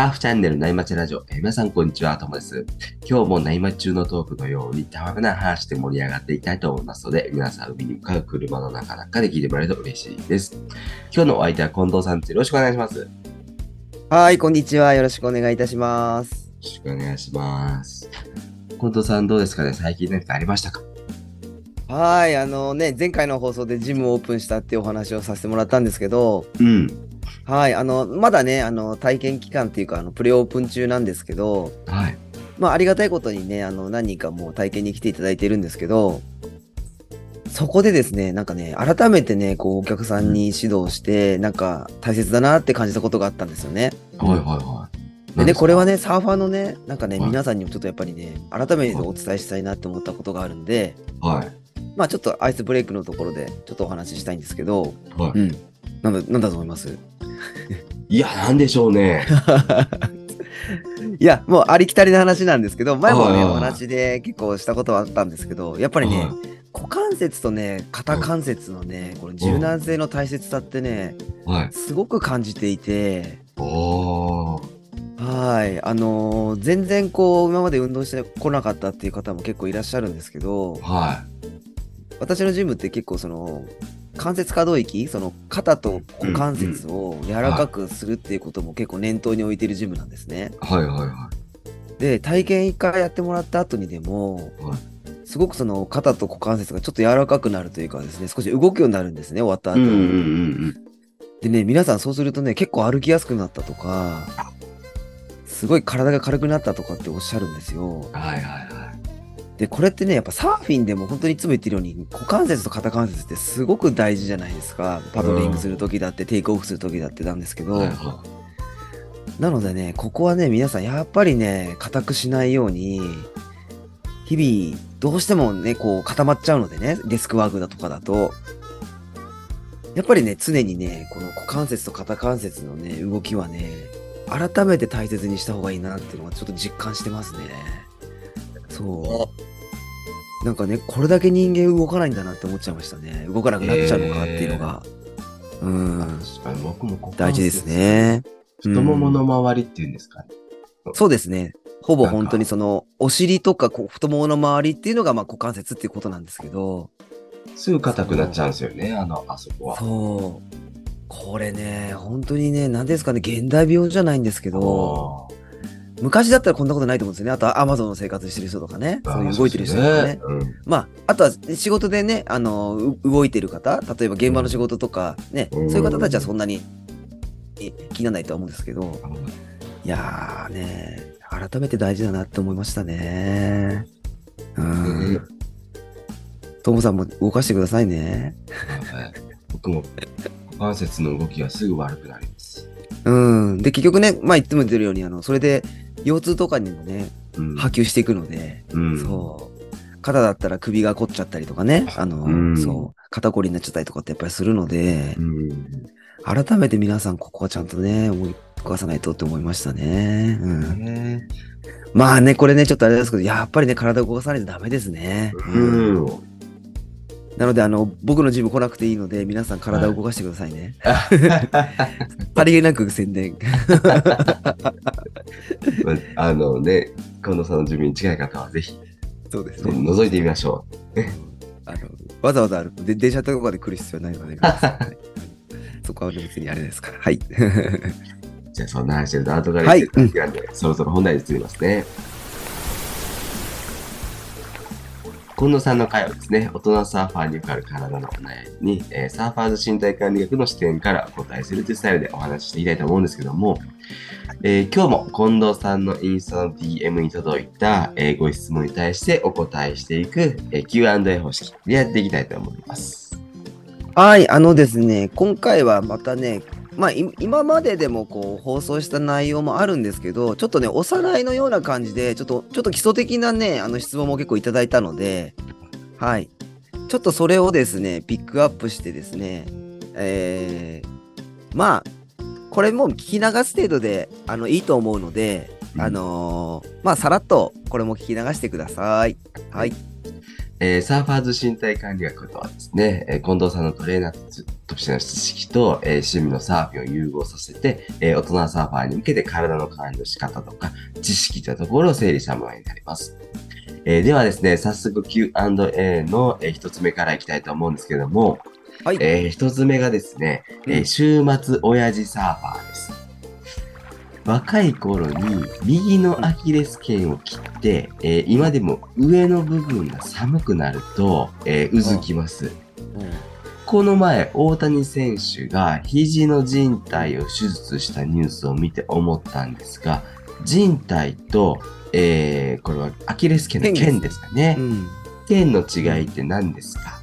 ターフチャンネル内町ラジオ、えー皆さんこんにちは、ともです。今日も内町中のトークのように、たわめな話で盛り上がっていきたいと思いますので、皆さん海に向かう車の中なんかで聞いてもらえると嬉しいです。今日のお相手は近藤さんです。よろしくお願いします。よはい、こんにちは。よろしくお願いいたします。ろしくお願いします。近藤さんどうですかね？最近何かありましたか？はい、あのね、前回の放送でジムをオープンしたっていうお話をさせてもらったんですけど、うん。はい、あの、まだね、あの、体験期間っていうか、あの、プレオープン中なんですけど、はい。まあ、ありがたいことにね、あの、何人かもう体験に来ていただいてるんですけど、そこでですね、なんかね、改めてね、こう、お客さんに指導して、なんか、大切だなって感じたことがあったんですよね。はいはいはい。でね、これはね、ね、サーファーのね、なんかね、はい皆さんにもちょっとやっぱりね、改めてお伝えしたいなって思ったことがあるんで、はい。まあちょっとアイスブレイクのところでちょっとお話ししたいんですけど、はうん。なんだ、なんだと思います？い。いや、なんでしょうね。いや、もうありきたりな話なんですけど、前もね、お話で結構したことはあったんですけど、やっぱりね、はい股関節とね、肩関節のね、この柔軟性の大切さってね、はい。すごく感じていて。はい、あのー全然こう、今まで運動してこなかったっていう方も結構いらっしゃるんですけど、は私のジムって結構その関節可動域その肩と股関節を柔らかくするっていうことも結構念頭に置いてるジムなんですね。い。はいはいはで体験1回やってもらった後にでもい。はい。すごくその肩と股関節がちょっと柔らかくなるというかですね少し動くようになるんですね終わった後、うんうんうんでね皆さんそうするとね結構歩きやすくなったとかすごい体が軽くなったとかっておっしゃるんですようん。はいはいはい。でこれってねやっぱサーフィンでも本当にいつも言ってるように股関節と肩関節ってすごく大事じゃないですか。パドリングする時だって、テイクオフする時だってなんですけど、はいはなのでねここはね皆さんやっぱりね硬くしないように日々どうしてもねこう固まっちゃうのでねデスクワークだとかだと。やっぱりね常にねこの股関節と肩関節のね動きはね改めて大切にした方がいいなっていうのはちょっと実感してますねそう。なんかねこれだけ人間動かないんだなって思っちゃいましたね。動かなくなっちゃうのかっていうのが、うん。確かに僕も股関節大事です。ね。太ももの周りっていうんですかね。そうですね。ほぼ本当にその、お尻とか太ももの周りっていうのが、まあ、股関節っていうことなんですけど、すぐ硬くなっちゃうんですよね、あの、あそこは。そう。これね、本当にね、何ですかね、現代病じゃないんですけど、昔だったらこんなことないと思うんですよね。あとはアマゾンの生活してる人とかね、そういう動いてる人とかね。そうですねまあ、あとは仕事でね、あの、う動いてる方、例えば現場の仕事とかね、うんそういう方たちはそんなにえ気にならないとは思うんですけど、うんいやーね、改めて大事だなって思いましたね。ううんん。トモさんも動かしてくださいね。はい僕も股関節の動きがすぐ悪くなります。うん。で、結局ね、まあ言っても言ってるように、あの、それで腰痛とかにもね、うん波及していくので、うんそう。肩だったら首が凝っちゃったりとかね、あの、うんそう、肩こりになっちゃったりとかってやっぱりするのでう、ん改めて皆さんここはちゃんとね、思い浮かさないとって思いましたね。うん。ねまあね、これね、ちょっとあれですけど、やっぱりね、体を動かさないとダメですね。うん。なので、あの、僕のジム来なくていいので、皆さん体を動かしてくださいね。さりげなく宣伝。あのね、近藤さんの準備に近い方はぜひそうです覗いてみましょあのわざわざ歩くで電車とかで来る必要ないので、皆さんはいそこは別にあれですから。はい。う。じゃあそんな話でダートがはい出てなんで、そろそろ本題に移りますね。近藤さんの会はですね、大人サーファーに受かる体のお悩みに、えーサーファーズ身体管理学の視点からお答えするというスタイルでお話ししていきたいと思うんですけども、えー今日も近藤さんのインスタの DM に届いた、えーご質問に対してお答えしていく、えー Q&A 方式でやっていきたいと思います。はい、あのですね、今回はまたね、まあ、い今まででもこう放送した内容もあるんですけど、ちょっとね、おさらいのような感じで、ちょっと、ちょっと基礎的なね、あの質問も結構いただいたので、はい。ちょっとそれをですね、ピックアップしてですね、えー、まあ、これもう聞き流す程度で、あの、いいと思うので、うんあのーまあ、さらっとこれも聞き流してください。はい。えーサーファーズ身体管理学とはですね、えー近藤さんのトレーナーとしての知識と、えー趣味のサーフィンを融合させて、えー大人サーファーに向けて体の管理の仕方とか、知識というところを整理したものになります。えーではですね、早速 Q&A の、えー一つ目からいきたいと思うんですけども、はい。えー一つ目がですね、え週末親父サーファーです。若い頃に右のアキレス腱を切って、えー今でも上の部分が寒くなると、えーうずきます。うんこの前、大谷選手が肘の靭帯を手術したニュースを見て思ったんですが、靭帯と、えーこれはアキレス腱の腱ですかねう。ん。腱の違いって何ですか？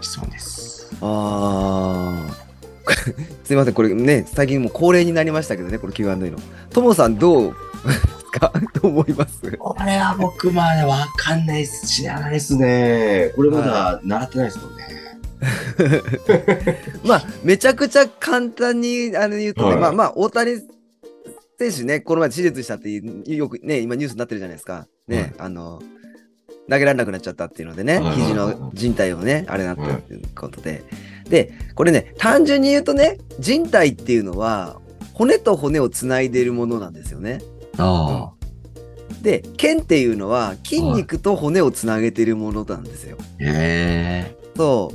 質問です。ああ。すいません、これね、最近もう恒例になりましたけどね、この Q&A の。ともさん、どうですか？どう思います？これは僕までわかんないっす。知らないっすね。これまだ習ってないですもんね。まあ、めちゃくちゃ簡単にあの言うとね、はいまあまあ、大谷選手ね、この前手術したっていうよくね、今ニュースになってるじゃないですか。ね、はいあの、投げられなくなっちゃったっていうのでね、はいはいはい肘の靭帯をね、あれなったっていうことで。で、これね、単純に言うとね、靭帯っていうのは、骨と骨をつないでいるものなんですよね。あで、腱っていうのは筋肉と骨をつなげているものなんですよ。あ。へえ。そ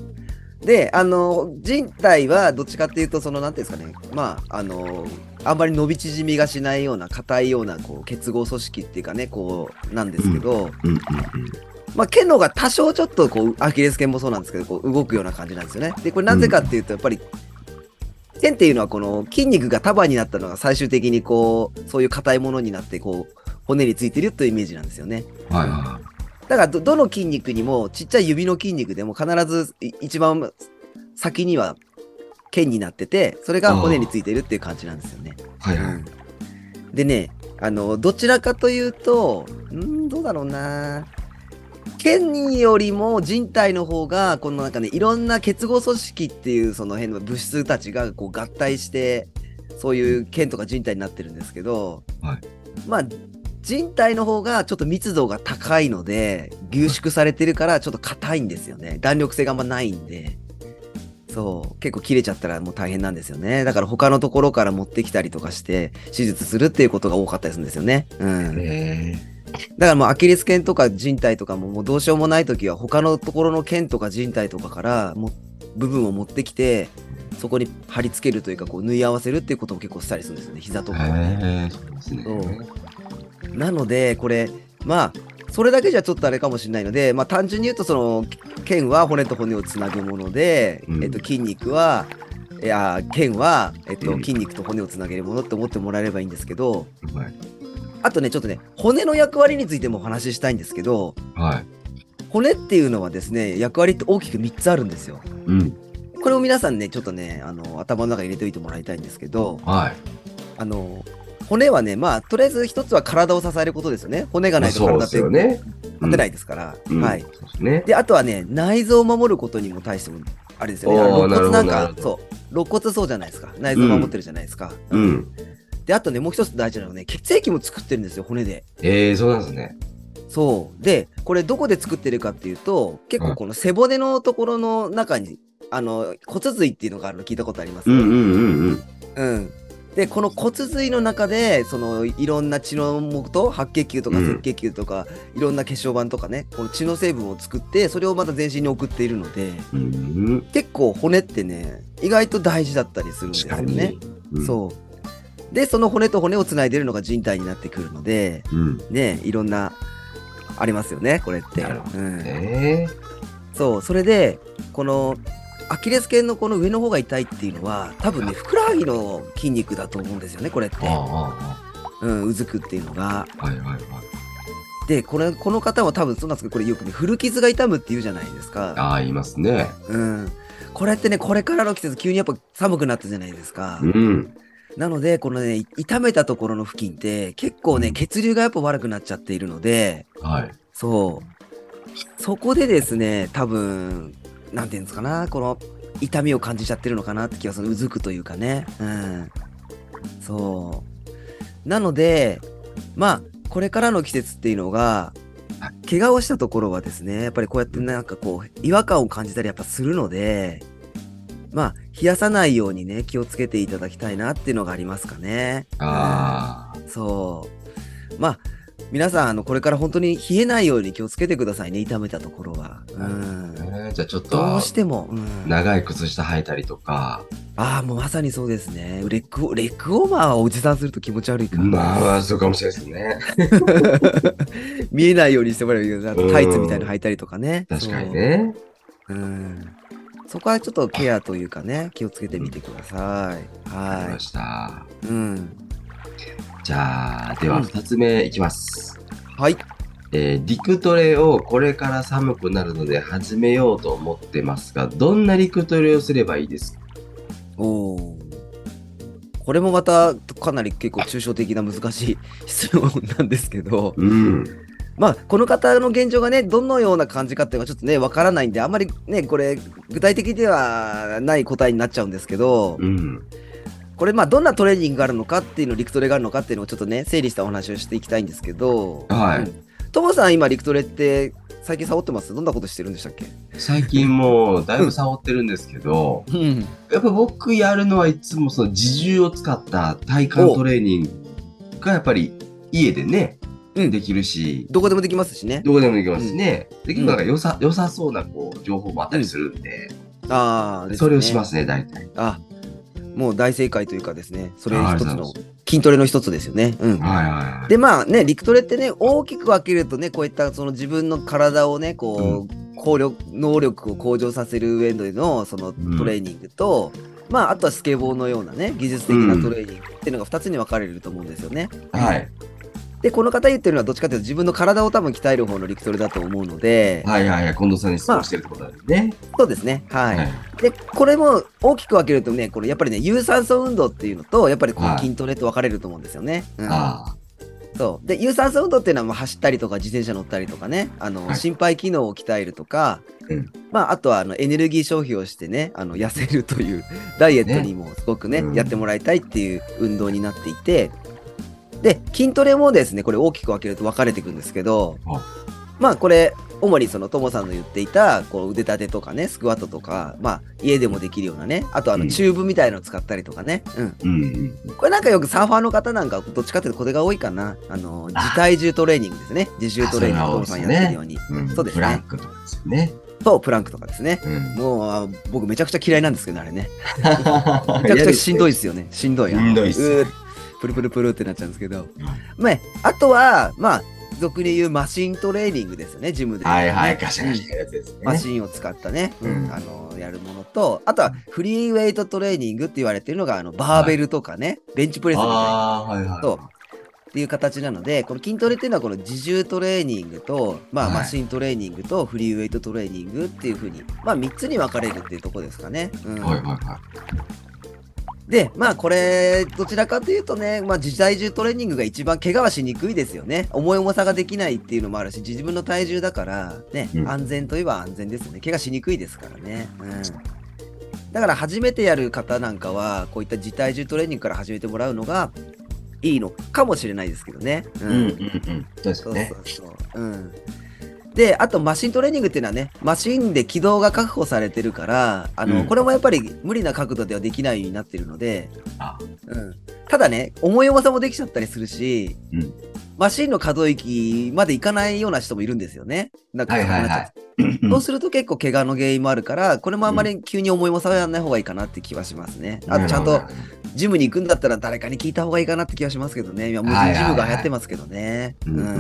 う。で、あの、人体はどっちかっていうと、その、なんていうんですかね、まあ、あの、あんまり伸び縮みがしないような、硬いような、こう、結合組織っていうかね、こう、なんですけど、うんうんまあ、腱の方が多少ちょっと、こう、アキレス腱もそうなんですけど、こう、動くような感じなんですよね。で、これなぜかっていうと、やっぱり、腱っていうのは、この筋肉が束になったのが最終的に、こう、そういう硬いものになって、こう、骨についてるというイメージなんですよね。うん。はいはだからど、どの筋肉にも、ちっちゃい指の筋肉でも必ずい一番先には腱になってて、それが骨についてるっていう感じなんですよね。い。はいはい。でね、あの、どちらかというと、んーどうだろうな。腱よりも人体の方が、このなんかね、いろんな結合組織っていうその辺の物質たちがこう合体して、そういう腱とか人体になってるんですけど、はいまあ、人体の方がちょっと密度が高いので、凝縮されてるからちょっと硬いんですよね。弾力性があんまないんで。そう。結構切れちゃったらもう大変なんですよね。だから他のところから持ってきたりとかして、手術するっていうことが多かったりするんですよね。うん。だからもうアキレス腱とか人体とかももうどうしようもないときは他のところの腱とか人体とかからも部分を持ってきて、そこに貼り付けるというかこう縫い合わせるっていうことも結構したりするんですよね。膝とかはね。そうなので、これ、まあ、それだけじゃちょっとあれかもしれないので、まあ、単純に言うと、その、腱は骨と骨をつなぐもので、うんえっと、筋肉は、いや、腱は、えっと、うん筋肉と骨をつなげるものって思ってもらえればいいんですけど、はい。あとね、ちょっとね、骨の役割についてもお話ししたいんですけど、はい。骨っていうのはですね、役割って大きく3つあるんですよ。うん。これを皆さんね、ちょっとね、あの、頭の中に入れておいてもらいたいんですけど、はい。あの、骨はね、まあ、とりあえず一つは体を支えることですよね。骨がないと体って。立てないですから。うんはい。。ですね。で、あとはね、内臓を守ることにも対しても、あれですよね。肋骨なんかそう、肋骨そうじゃないですか。内臓を守ってるじゃないですか。うん。で、あとね、もう一つ大事なのはね、血液も作ってるんですよ、骨で。ええ、そうなんですね。そう。で、これどこで作ってるかっていうと、結構この背骨のところの中に、あの、骨髄っていうのがあるの聞いたことあります？うんうんうんうん。うん。で、この骨髄の中で、そのいろんな血の元、白血球とかうん赤血球とか、いろんな血小板とかね、この血の成分を作って、それをまた全身に送っているので、うん。結構骨ってね、意外と大事だったりするんですよねに。。うん。そう。で、その骨と骨をつないでるのが人体になってくるので、うん。ね、いろんな、ありますよね、これって。なるほうんええ。そう、それで、この、アキレス腱のこの上の方が痛いっていうのは、多分ね、ふくらはぎの筋肉だと思うんですよね、これって。うん、うずくっていうのが。あ、はいはいはい。で、これ、この方は多分そうなんですけど、これよくね、古傷が痛むって言うじゃないですか。ああ、言いますね。うん。これってね、これからの季節、急にやっぱ寒くなったじゃないですか。うん。なので、このね、痛めたところの付近って、結構ね、うん血流がやっぱ悪くなっちゃっているので、はい。そう。そこでですね、多分、なんていうんですかな、この痛みを感じちゃってるのかなって気がする。うずくというかね。うん。そう。なので、まあ、これからの季節っていうのが、怪我をしたところはですね、やっぱりこうやってなんかこう、違和感を感じたりやっぱするので、まあ、冷やさないようにね、気をつけていただきたいなっていうのがありますかね。ああ。うんそう。まあ、皆さん、あの、これから本当に冷えないように気をつけてくださいね、痛めたところは。うん。ねじゃあちょっどとうしても、うん、長い靴下履いたりとか、ああ、もうまさにそうですね。レッグ、レッグオーバーをおじさんすると気持ち悪いから。まあ、そうかもしれないですね。見えないようにしてもらうけど、あとタイツみたいなの履いたりとかね。確かにね。うん。そこはちょっとケアというかね、気をつけてみてください。わかりはました。い。うん。じゃあ、ではうん2つ目いきます。はい。えー陸トレをこれから寒くなるので始めようと思ってますが、どんな陸トレをすればいいですか？おお。これもまたかなり結構抽象的な難しい 質問なんですけど、うん。まあ、この方の現状がね、どのような感じかっていうのはちょっとね、わからないんで、あんまりね、これ、具体的ではない答えになっちゃうんですけど、うん。これ、まあ、どんなトレーニングがあるのかっていうの、陸トレがあるのかっていうのをちょっとね、整理したお話をしていきたいんですけど、はいうんトモさん、今、陸トレって、最近サボってます？どんなことしてるんでしたっけ？最近もうだいぶ触ってるんですけど、うん。やっぱ僕やるのはいつもその自重を使った体幹トレーニングがやっぱり家でね、うんできるし、どこでもできますしね。どこでもできますしね、できるなんか良さ、良さそうなこう情報もあったりするんで、ああ、。それをしますすね、大体。あ、もう大正解というかですね、それあ一つの筋トレの一つですよね。うん。はいはいはい。でまあね陸トレってね大きく分けるとねこういったその自分の体をねこう、効力能力を向上させる上でのそのうんトレーニングと、まああとはスケボーのようなね技術的なトレーニングっていうのが2つに分かれると思うんですよね。はい。でこの方言ってるのはどっちかというと自分の体を多分鍛える方の陸トレだと思うので、はいはいはい。近藤さんに質問してるってことだよね。そうですねはい。はい。でこれも大きく分けるとねこれやっぱりね有酸素運動っていうのとやっぱりこはいう筋トレと分かれると思うんですよね。うんあそう。で、有酸素運動っていうのは、まあ、走ったりとか、自転車乗ったりとかね、あの、はい心肺機能を鍛えるとか、うんまあ、あとは、あの、エネルギー消費をしてね、あの、痩せるという、ダイエットにもすごくね、うんやってもらいたいっていう運動になっていて、で、筋トレもですね、これ大きく分けると分かれていくんですけどあ、まあ、これ、主にその、ともさんの言っていた、こう、腕立てとかね、スクワットとか、まあ、家でもできるようなね、あと、あの、うんチューブみたいのを使ったりとかね、うん。あ。うんうん。これなんかよくサーファーの方なんかどっちかっていうとこれが多いかな。あの、自体重トレーニングですね。自重トレーニングあをトモさんやってるように。うんそうですねブランクとかですよね。と、プランクとかですね。うん。もう、あ僕めちゃくちゃ嫌いなんですけどね、あれね。めちゃくちゃしんどいい。ですよね。しんどい。しんどいっすプルプルプルってなっちゃうんですけど。まあ、あとは、まあ、俗に言うマシントレーニングですよね、ジムで、ね。はいはい、ガシャガシャやつですね。マシンを使ったね、うんうんあのやるものと、あとはフリーウェイトトレーニングって言われてるのが、あのバーベルとかね、ベンチプレスみたいなああー、はいはい。っていう形なので、この筋トレっていうのはこの自重トレーニングと、まあ、はいマシントレーニングとフリーウェイトトレーニングっていうふうに、まあ、3つに分かれるっていうところですかね。うんはいはいはい。で、まあこれ、どちらかというとね、まあ自体重トレーニングが一番怪我はしにくいですよね。重い重さができないっていうのもあるし、自分の体重だから、ね、うん安全といえば安全ですね。怪我しにくいですからね。うん。だから初めてやる方なんかは、こういった自体重トレーニングから始めてもらうのがいいのかもしれないですけどね。ううんうんうん。そうですそうねそう。そう。うん。で、あとマシントレーニングっていうのはね、マシンで軌道が確保されてるから、あの、うん。これもやっぱり無理な角度ではできないようになってるので、あ。うん。ただね、重い重さもできちゃったりするし、うん。マシンの可動域までいかないような人もいるんですよね。なんかはいはいはい。そうすると結構怪我の原因もあるから、これもあんまり急に重い重さはやらない方がいいかなって気はしますね。あとちゃんとジムに行くんだったら誰かに聞いた方がいいかなって気はしますけどね。今、無人ジムが流行ってますけどね。うんうんうん。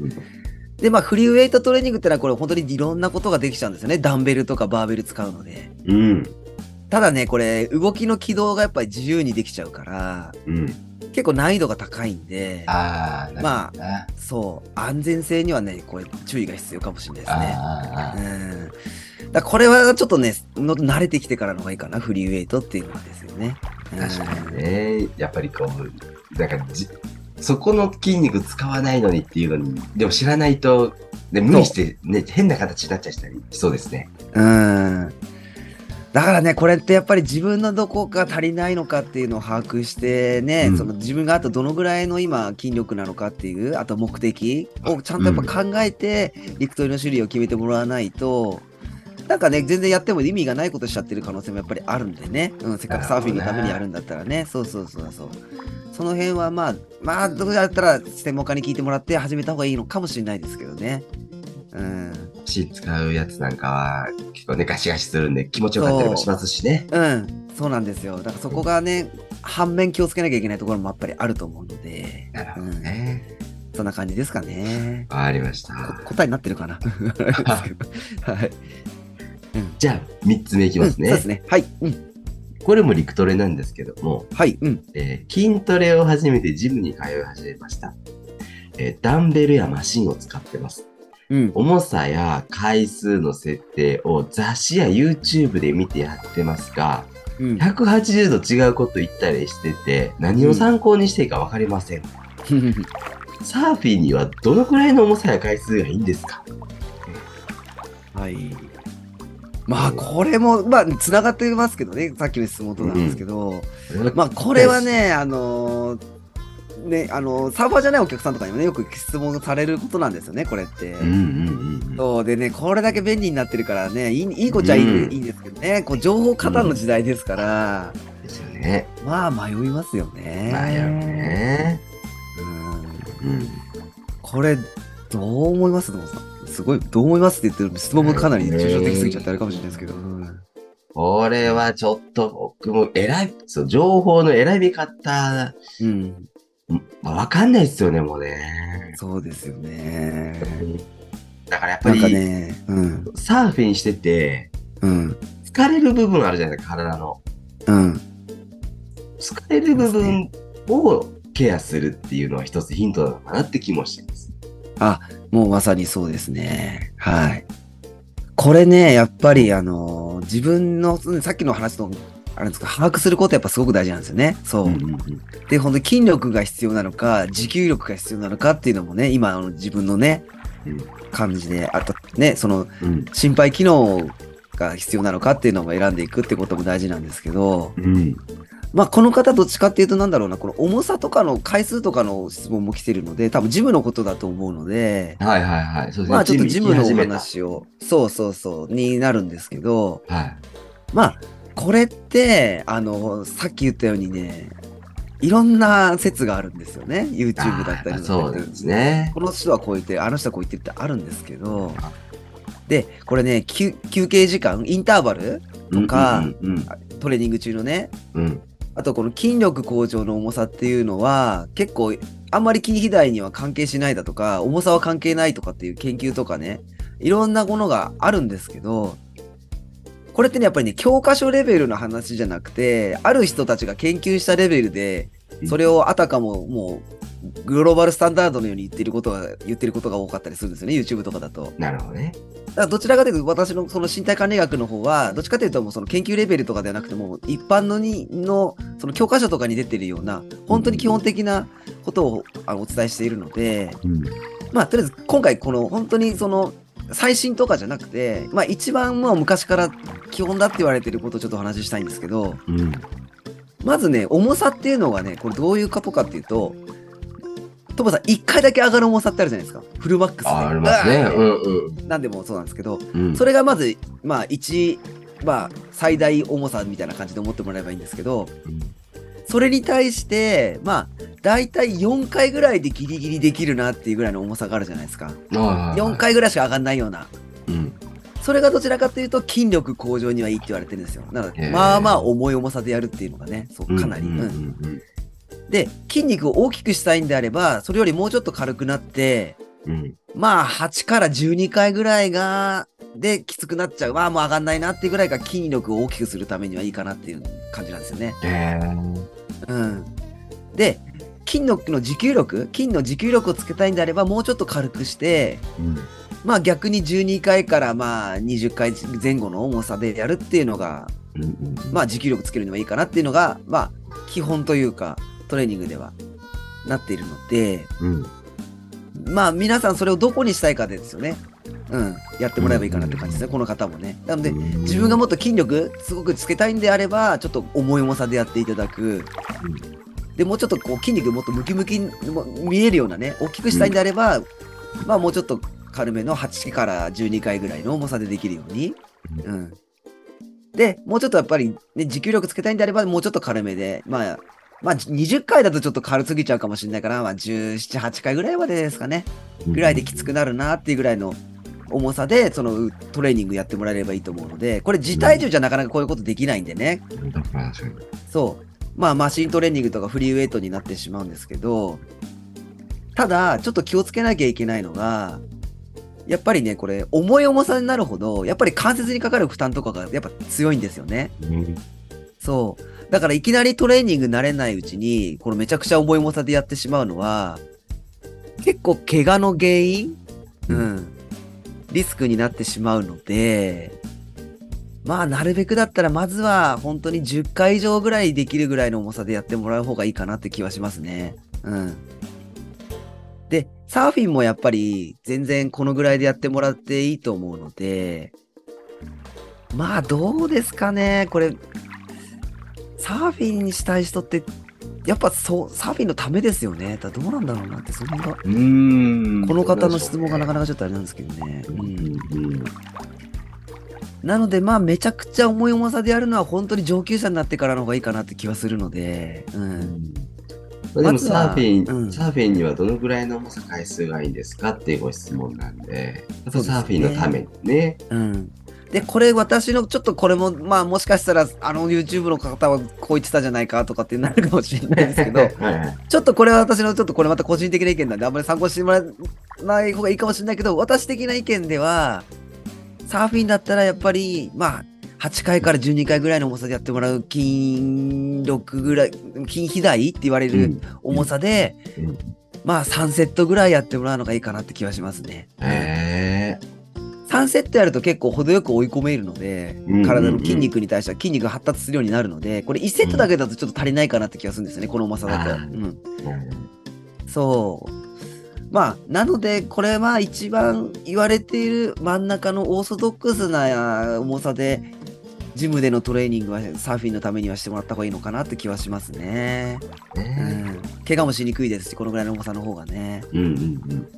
うんで、まあ、フリーウェイトトレーニングってのは、これ本当にいろんなことができちゃうんですよね。ダンベルとかバーベル使うので。うん。ただね、これ、動きの軌道がやっぱり自由にできちゃうから、うん。結構難易度が高いんで、ああ、まああ、そう、安全性にはね、これ、注意が必要かもしれないですね。あうん。だこれはちょっとね、の慣れてきてからの方がいいかな、フリーウェイトっていうのはですよね。あ、確かにね。やっぱりこう、なんかじ、そこの筋肉使わないのにっていうのに、でも知らないと、で無理して、ね、変な形になっちゃったりしそうですね。うん。だからね、これってやっぱり自分のどこが足りないのかっていうのを把握してね、うんその自分があとどのぐらいの今筋力なのかっていう、あと目的をちゃんとやっぱ考えて、陸取りの種類を決めてもらわないと、なんかね、全然やっても意味がないことしちゃってる可能性もやっぱりあるんでね。うん、せっかくサーフィンのためにやるんだったらね。そうそうそうそう。その辺はまあ、まあ、どうやったら専門家に聞いてもらって始めた方がいいのかもしれないですけどね。うん。足使うやつなんかは結構ね、ガシガシするんで気持ちよかったりもしますしね。うん、そうなんですよ。だからそこがね、反面気をつけなきゃいけないところもやっぱりあると思うので、なるほどね。そんな感じですかね。わかりました。こ答えになってるかな はい。じゃあ、3つ目いきますね。うんそうですね。はい。うん。これも陸トレなんですけども、はい。うん。えー筋トレを始めてジムに通い始めました。えーダンベルやマシンを使ってます。うん。重さや回数の設定を雑誌や YouTube で見てやってますが、うん。180度違うこと言ったりしてて、何を参考にしていいか分かりません。サーフィンにはどのくらいの重さや回数がいいんですか？はい。まあ、これも、まあ、つながってますけどね、さっきの質問となんですけど、まあ、これはね、あのーね、あのーサーファーじゃないお客さんとかにもね、よく質問されることなんですよね、これって。うんうんうんうん。そうでね、これだけ便利になってるからね、いいいいこっちゃいい,、うんいいんですけどね、こう情報過多の時代ですから、ですよね。まあ迷いますよね。まあやるね。うんうん。これ、どう思いますどうもさん？すごい、どう思いますって言ってる質問もかなり抽象的すぎちゃってあれかもしれないですけど。うんこれはちょっと僕も選び、そう情報の選び方、うん、まあ、わかんないですよね、もうね。そうですよね。だからやっぱなんかり、ね、うん、サーフィンしてて、うん、疲れる部分あるじゃないですか、体の。うん。疲れる部分をケアするっていうのは一つヒントなのかなって気もしてます。もうまさにそうですね。はい。これね、やっぱりあのー自分の、うんさっきの話と、あれですか、把握することやっぱすごく大事なんですよね。そう。うんうんうんで、本当に筋力が必要なのか、持久力が必要なのかっていうのもね、今の自分のね、うん感じで、あとね、そのうん心肺機能が必要なのかっていうのも選んでいくってことも大事なんですけど、うんまあこの方どっちかっていうとなんだろうな、この重さとかの回数とかの質問も来てるので、多分ジムのことだと思うので、はいはいはい。そうですね。まあちょっとジムのお話を、そうそうそう、になるんですけど、はい。まあ、これって、あの、さっき言ったようにね、いろんな説があるんですよね。YouTube だったりそうですね。この人はこう言ってる、あの人はこう言ってるってあるんですけど、で、これね、休休憩時間、インターバルとかうんうんトレーニング中のね、うんうん。あとこの筋力向上の重さっていうのは、結構、あんまり筋肥大には関係しないだとか、重さは関係ないとかっていう研究とかね、いろんなものがあるんですけど、これってね、やっぱりね、教科書レベルの話じゃなくて、ある人たちが研究したレベルで、それをあたかももう、グローバルスタンダードのように言ってることが、言ってることが多かったりするんですよね、YouTube とかだと。なるほどね。だからどちらかというと、私のその身体管理学の方は、どっちかというと、もうその研究レベルとかではなくても、一般のにの、その教科書とかに出てるような、本当に基本的なことをあのお伝えしているので、うん。まあ、とりあえず今回、この本当にその、最新とかじゃなくて、まあ一番もう昔から基本だって言われてることをちょっとお話ししたいんですけど、うん。まずね、重さっていうのがね、これどういうことかっていうと、トモさん、一回だけ上がる重さってあるじゃないですか。フルマックスで。あありますね。うんうん。なんでもそうなんですけど、うん。それがまず、まあ、1、まあ、最大重さみたいな感じで思ってもらえばいいんですけど、うんそれに対して、まあ、大体4回ぐらいでギリギリできるなっていうぐらいの重さがあるじゃないですか。4 4。回ぐらいしか上がんないような。うん。それがどちらかというと筋力向上にはいいって言われてるんですよ。なので、まあまあ重い重さでやるっていうのがね、そう、かなり。うんうんうんうんで、筋肉を大きくしたいんであれば、それよりもうちょっと軽くなって、うん。まあ、8から12回ぐらいが、で、きつくなっちゃう。まあ、もう上がんないなっていうぐらいが筋力を大きくするためにはいいかなっていう感じなんですよね。へーうん。で、筋力の持久力、筋の持久力をつけたいんであれば、もうちょっと軽くして、うん。まあ逆に12回からまあ20回前後の重さでやるっていうのが。まあ持久力つけるにはいいかなっていうのが、まあ基本というか、トレーニングではなっているので、うん。まあ皆さんそれをどこにしたいかですよね。うん、やってもらえばいいかなって感じですね、この方もね。なので、自分がもっと筋力すごくつけたいんであれば、ちょっと重い重さでやっていただく。でもうちょっとこう筋肉もっとムキムキ見えるようなね、大きくしたいんであれば、まあもうちょっと軽めの8から12回ぐらいの重さでできるように。うん。で、もうちょっとやっぱりね、持久力つけたいんであれば、もうちょっと軽めで、まあ、まあ20回だとちょっと軽すぎちゃうかもしれないから、まあ17、8回ぐらいまでですかね。ぐらいできつくなるなっていうぐらいの重さで、そのトレーニングやってもらえればいいと思うので、これ自体重じゃなかなかこういうことできないんでね。そう。まあマシントレーニングとかフリーウェイトになってしまうんですけど、ただ、ちょっと気をつけなきゃいけないのが、やっぱりね、これ、重い重さになるほど、やっぱり関節にかかる負担とかがやっぱ強いんですよね。うんそう。だからいきなりトレーニング慣れないうちに、このめちゃくちゃ重い重さでやってしまうのは、結構怪我の原因うん。リスクになってしまうので、まあ、なるべくだったら、まずは本当に10回以上ぐらいできるぐらいの重さでやってもらう方がいいかなって気はしますね。うん。で、サーフィンもやっぱり全然このぐらいでやってもらっていいと思うので、まあどうですかね、これ、サーフィンにしたい人って、やっぱそう、サーフィンのためですよね。だどうなんだろうなって、そんな、こうんの方の質問がなかなかちょっとあれなんですけどね。うん。うんなので、まあ、めちゃくちゃ重い重さでやるのは、本当に上級者になってからの方がいいかなって気はするので、うん。まあでもサーフィン、うんサーフィンにはどのぐらいの重さ回数がいいんですかっていうご質問なんで、やっぱそうですねサーフィンのためにね。うん。で、これ私の、ちょっとこれも、まあもしかしたら、あの YouTube の方はこう言ってたじゃないかとかってなるかもしれないですけど、はいはいちょっとこれは私のちょっとこれまた個人的な意見なんで、あんまり参考にしてもらえない方がいいかもしれないけど、私的な意見では、サーフィンだったらやっぱり、まあ、8回から12回ぐらいの重さでやってもらう筋力ぐらい、筋肥大って言われる重さで、うん。まあ3セットぐらいやってもらうのがいいかなって気はしますね。へ3セットやると結構程よく追い込めるので、うんうんうん。体の筋肉に対しては筋肉が発達するようになるので、これ1セットだけだとちょっと足りないかなって気がするんですよね、この重さだと。うん。ーそう。まあ、なので、これは一番言われている真ん中のオーソドックスな重さで、ジムでのトレーニングはサーフィンのためにはしてもらった方がいいのかなって気はしますね。うねん。怪我もしにくいですし、このぐらいの重さの方がね。うんうんうん。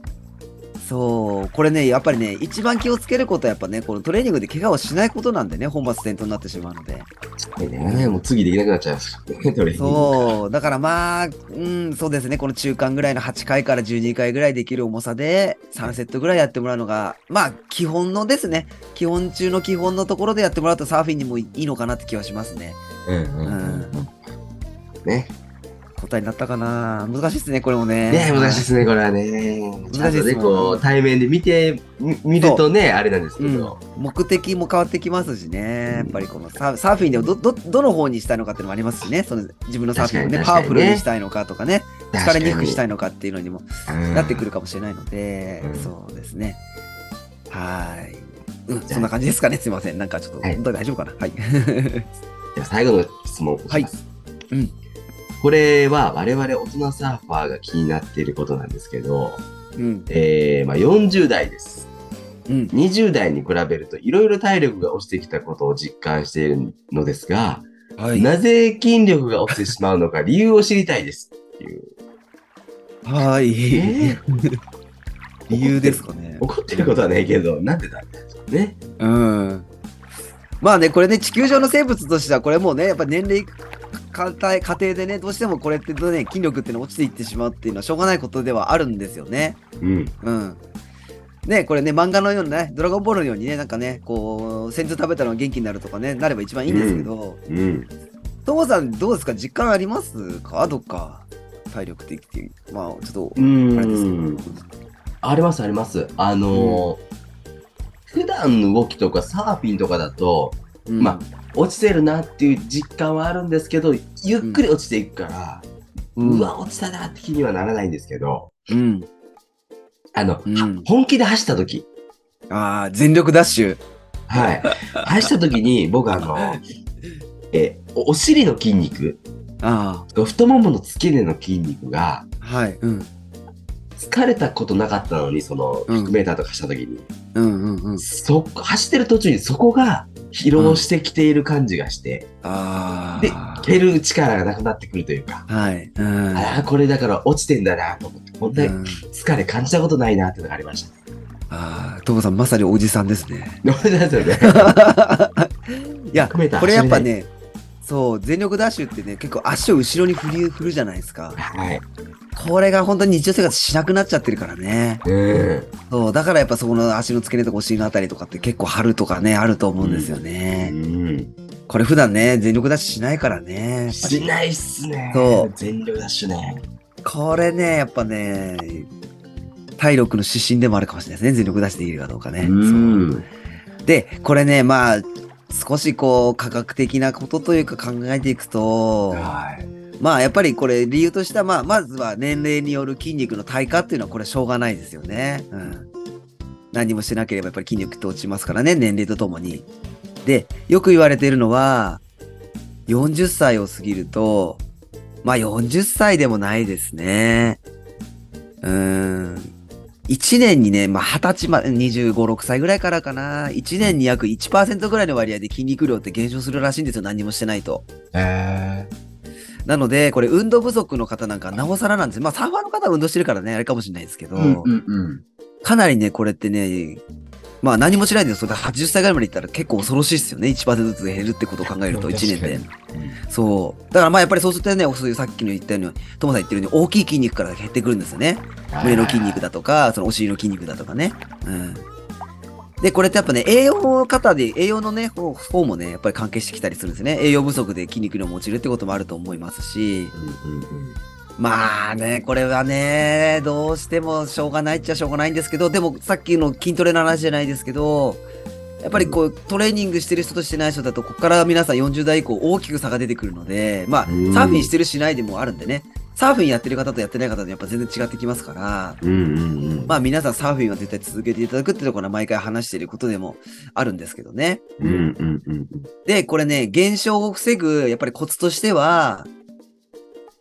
そう。これね、やっぱりね、一番気をつけることはやっぱね、このトレーニングで怪我をしないことなんでね、本末転倒になってしまうので。ねもう次できなくなっちゃいます そう。だからまあ、うん、そうですね。この中間ぐらいの8回から12回ぐらいできる重さで、3セットぐらいやってもらうのが、まあ、基本のですね。基本中の基本のところでやってもらうとサーフィンにもいいのかなって気はしますね。うんうんうんうん。ね。答えになったかな難しいですね、これもね。ね難しいですね、これはね。難しいですもんこう、対面で見て、み見るとね、あれなんですけうんど。、目的も変わってきますしね、やっぱりこのササーフィンでもどどどの方にしたいのかっていうのもありますしね、その自分のサーフィンをね、パワフルにしたいのかとかね、疲れにくくしたいのかっていうのにもうんなってくるかもしれないので、うんそうですね。はい。うん、そんな感じですかね。すいません。なんかちょっと、はい大丈夫かな。はい。では最後の質問をします。はいうんこれは我々大人サーファーが気になっていることなんですけど、うん。えーまあ、40代です。うん。20代に比べるといろいろ体力が落ちてきたことを実感しているのですが、はい。なぜ筋力が落ちてしまうのか理由を知りたいですっていう。はい。え 理由ですかね。怒ってることはないけど、なんでだみたいなね。うん。まあね、これね、地球上の生物としては、これもうね、やっぱ年齢過程過程でね、どうしてもこれってね、筋力っていうのは落ちていってしまうっていうのはしょうがないことではあるんですよね。うん。うん。ね、これね、漫画のようなね、ドラゴンボールのようにね、なんかね、こう、先頭食べたのが元気になるとかね、なれば一番いいんですけど、うん。ともさん、どうですか？実感ありますか？どっか、体力的っていう。まあ、ちょっと、うあれですけんど。。ありますあります。あのー普段の動きとかサーフィンとかだと、うんま落ちてるなっていう実感はあるんですけど、ゆっくり落ちていくから、うんうわ、落ちたなって気にはならないんですけど、うん。あの、うん本気で走った時、ああ、全力ダッシュ。はい。走った時に、僕あの、え、おお尻の筋肉、あ太ももの付け根の筋肉が、あ、はい。うん。疲れたことなかったのに、その、うん100メーターとかした時に、うんうんうん。そこ、走ってる途中にそこが疲労してきている感じがして、あであ。、蹴る力がなくなってくるというか、はい。うん。ああ、これだから落ちてんだなと思って、こんなうん疲れ感じたことないなっていうのがありました。ああ、トモさん、まさにおじさんですね。どうですよね。いや、100メーターこれやっぱね、そう、全力ダッシュってね、結構足を後ろに振り振るじゃないですか。はい。これが本当に日常生活しなくなっちゃってるからね。うん。そう、だからやっぱそこの足の付け根とかお尻のあたりとかって結構張るとかね、あると思うんですよね。うん。これ普段ね、全力ダッシュしないからね。しないっすね。そう全力ダッシュね。これね、やっぱね、体力の指針でもあるかもしれないですね。全力ダッシュできるかどうかね。で、これね、まあ、少しこう、科学的なことというか考えていくと、はい。まあやっぱりこれ理由としては、まあまずは年齢による筋肉の退化っていうのはこれしょうがないですよね。うん。何もしてなければやっぱり筋力って落ちますからね、年齢とともに。で、よく言われているのは、40歳を過ぎると、まあ40歳でもないですね。うーん。1年にね、まあ20歳まで、25、6歳ぐらいからかな。1年に約1%ぐらいの割合で筋肉量って減少するらしいんですよ、何もしてないと。えなので、これ運動不足の方なんかなおさらなんですよ。まあサーファーの方は運動してるからね、あれかもしれないですけど、ー。うんうんかなりね、これってね、まあ何もしないでそれで80歳ぐらいまでいったら結構恐ろしいですよね。1%ずつ減るってことを考えると1年で。そう。だからまあやっぱりそうするとね、そういうさっきの言ったように、トモさん言ってるように大きい筋肉から減ってくるんですよね。胸の筋肉だとか、そのお尻の筋肉だとかね。うん。で、これってやっぱね、栄養の方で、栄養のね、方方もね、やっぱり関係してきたりするんですね。栄養不足で筋肉量も落ちるってこともあると思いますし、うんうんうんまあね、これはね、どうしてもしょうがないっちゃしょうがないんですけど、でもさっきの筋トレの話じゃないですけど、やっぱりこう、トレーニングしてる人としてない人だと、ここから皆さん40代以降大きく差が出てくるので、まあ、うんサーフィンしてるしないでもあるんでね、サーフィンやってる方とやってない方でやっぱ全然違ってきますから、うんうんうん。まあ皆さんサーフィンは絶対続けていただくっていうところは毎回話していることでもあるんですけどね。うんうんうんで、これね、減少を防ぐ、やっぱりコツとしては、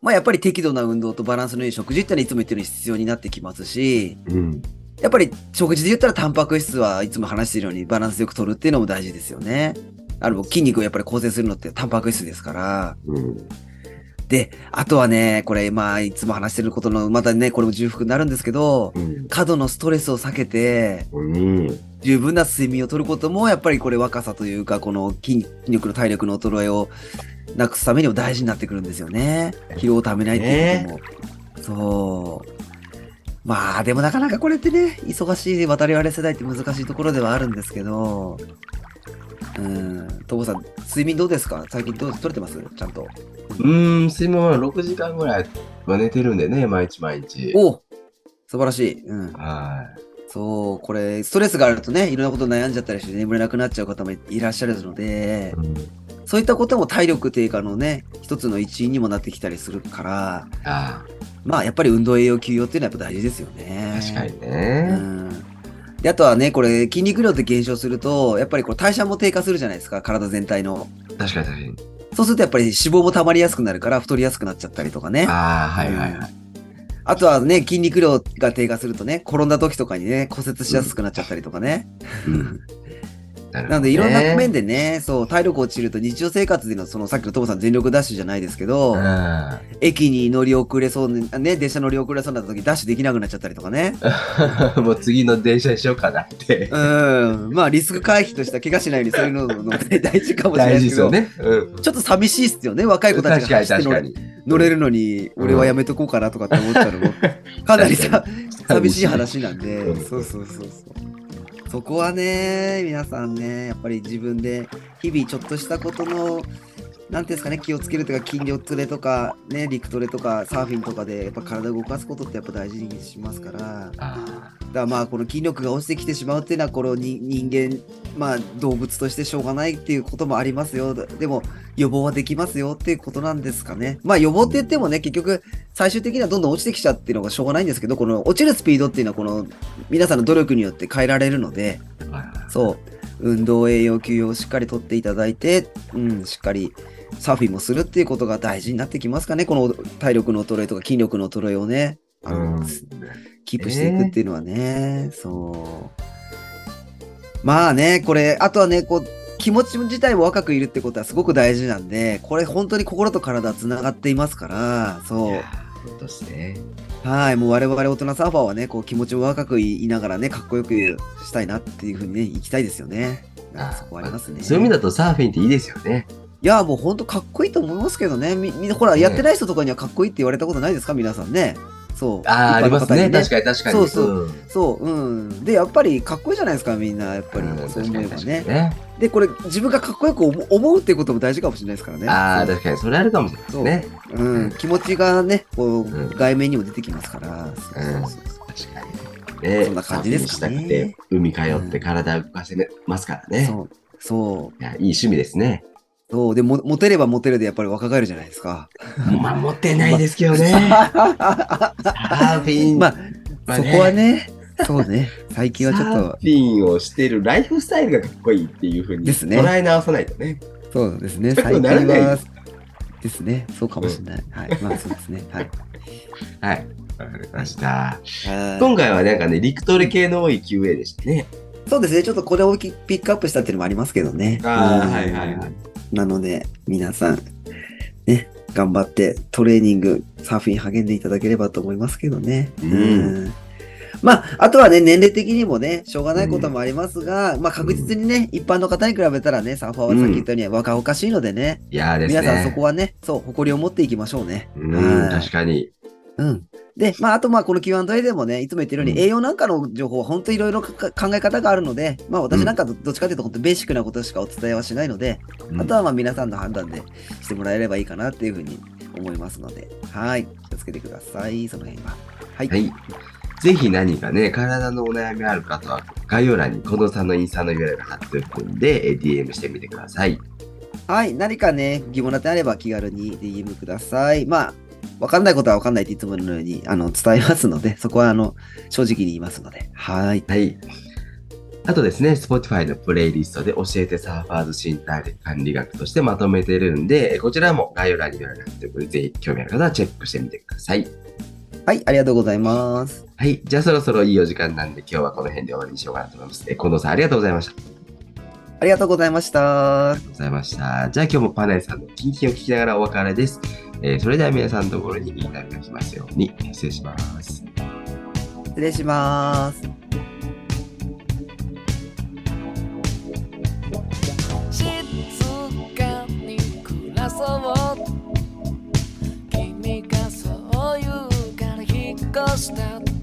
まあやっぱり適度な運動とバランスのいい食事ってのはいつも言ってるように必要になってきますし、うん。やっぱり食事で言ったらタンパク質はいつも話しているようにバランスよく取るっていうのも大事ですよね。あの筋肉をやっぱり構成するのってタンパク質ですから。うん。で、あとはね、これまあいつも話してることの、またね、これも重複になるんですけど、うん。過度のストレスを避けて、うん。十分な睡眠をとることも、やっぱりこれ若さというか、この筋肉の体力の衰えをなくすためにも大事になってくるんですよね。疲労をためないっていうことも。そう。まあ、でもなかなかこれってね、忙しい渡り割れ世代って難しいところではあるんですけど、うん、トモさん、睡眠どうですか？最近どう取れてます？ちゃんと。うん、睡眠は6時間ぐらいは寝てるんでね、毎日毎日。お素晴らしい。うん。はそう、これ、ストレスがあるとね、いろんなこと悩んじゃったりして眠れなくなっちゃう方もいらっしゃるのでい。、うん。そういったことも体力低下のね、一つの一因にもなってきたりするから、あまあやっぱり運動栄養休養っていうのはやっぱ大事ですよね。あ、確かにうね。ん。で、あとはね、これ筋肉量って減少すると、やっぱりこう代謝も低下するじゃないですか、体全体の。確かに確かに。そうするとやっぱり脂肪も溜まりやすくなるから太りやすくなっちゃったりとかね。ああ、はいはいはい。あとはね、筋肉量が低下するとね、転んだ時とかにね、骨折しやすくなっちゃったりとかね。うん。なるほどねなので、いろんな面でね、そう、体力落ちると日常生活での、そのさっきのトモさん全力ダッシュじゃないですけど、駅に乗り遅れそうに、ね、電車乗り遅れそうになった時、ダッシュできなくなっちゃったりとかね。う んもう次の電車にしようかなって。うん。まあ、リスク回避としては怪我しないようにそういうのの大事かもしれないですけど、ね。うん。ちょっと寂しいっすよね、若い子たちが走って乗れ。乗れるのに、俺はやめとこうかなとかって思っちゃうのも、かなりさ寂しい話なんで、うんそうそうそうそう。そこはね、皆さんね、やっぱり自分で日々ちょっとしたことの、なんていうんですかね、気をつけるとか、筋力トレとか、ね、陸トレとか、サーフィンとかで、やっぱ体を動かすことってやっぱ大事にしますから、だかあらまあ、この筋力が落ちてきてしまうっていうのは、このに人間、まあ、動物としてしょうがないっていうこともありますよ。でも、予防はできますよっていうことなんですかね。まあ、予防って言ってもね、結局、最終的にはどんどん落ちてきちゃうっていうのがしょうがないんですけど、この落ちるスピードっていうのは、この、皆さんの努力によって変えられるので、そう、運動栄養休養をしっかりとっていただいて、うん、しっかりサーフィンもするっていうことが大事になってきますかね。この体力の衰えとか筋力の衰えをね、あのうんキープしていくっていうのはね、そう。まあね、これ、あとはね、こう、気持ち自体も若くいるってことはすごく大事なんで、これ本当に心と体つながっていますから、そう。いやー本当ですね。はい、もう我々大人サーファーはね、こう気持ちも若くいながらね、かっこよくしたいなっていうふうにね、行きたいですよね。そこはありますね。そういう意味だとサーフィンっていいですよね。いや、もう本当かっこいいと思いますけどね。みみんな、ほら、ねやってない人とかにはかっこいいって言われたことないですか？皆さんね。そう。ああ、ありますね。確かに確かに。そうそううんそう、うん。で、やっぱりかっこいいじゃないですか、みんな、やっぱり。うんそう思えばね。で、これ、自分がかっこよく思思うっていうことも大事かもしれないですからね。ああ、確かにそれあるかもしれないですね。うん、気持ちがね、こう、うん外面にも出てきますから。そうそうそう確かに。ねそんな感じですかね海通って体を動かせますからね。そう。そう。いやいい趣味ですね。そう。で、も、モテればモテるでやっぱり若返るじゃないですか。まあ、持ってないですけどね。サーフィン。まあ、まあそこはね、そうね。最近はちょっとサーフ、ィンをしてるライフスタイルがかっこいいっていうふうにですね捉え直さないとね。そうですね。最近は、ですね。そうかもしれない。はい。まあ、そうですね。はい。はい。わかりました。はい今回はなんかね、陸トレ系の多い QA でしたね。そうですね。ちょっとこれをピックアップしたっていうのもありますけどね。うんあーはいはいはい。なので、皆さん、ね、頑張ってトレーニング、サーフィン励んでいただければと思いますけどね。うんまあ、あとはね、年齢的にもね、しょうがないこともありますが、まあ確実にね、一般の方に比べたらね、サーファーはさっき言ったように若々しいのでね、いやーですね。皆さんそこはね、そう、誇りを持っていきましょうね。うん、はい確かに。うん。で、まあ、あと、まあ、この Q&A でもね、いつも言ってるように、うん栄養なんかの情報は本当いろいろか考え方があるので、まあ、私なんかどどっちかというと、本当ベーシックなことしかお伝えはしないので、うんあとはまあ皆さんの判断でしてもらえればいいかなっていうふうに思いますので、はい。気をつけてください、その辺は。はい。はい。ぜひ何かね、体のお悩みある方は、概要欄に近藤さんのインスタの URL が貼っておくんで、えー DM してみてください。はい。何かね、疑問な点あれば気軽に DM ください。まあ、わかんないことはわかんないっていつものようにあの伝えますので、そこはあの正直に言いますので、はい。はい。あとですね、Spotify のプレイリストで教えてサーファーズ身体管理学としてまとめてるんで、こちらも概要欄にが貼っておくので、ぜひ興味ある方はチェックしてみてください。はい、ありがとうございます。はい。じゃあそろそろいいお時間なんで、今日はこの辺で終わりにしようかなと思います。え近藤さん、ありがとうございました。ありありがとうございました。がとうございました。じゃあ今日もパネルさんのキンキンを聞きながらお別れです。えーそれでは皆さんのところにいいタイムが来ますように、失礼します。失礼します。静かに暮らそう君がそう言うから引っ越した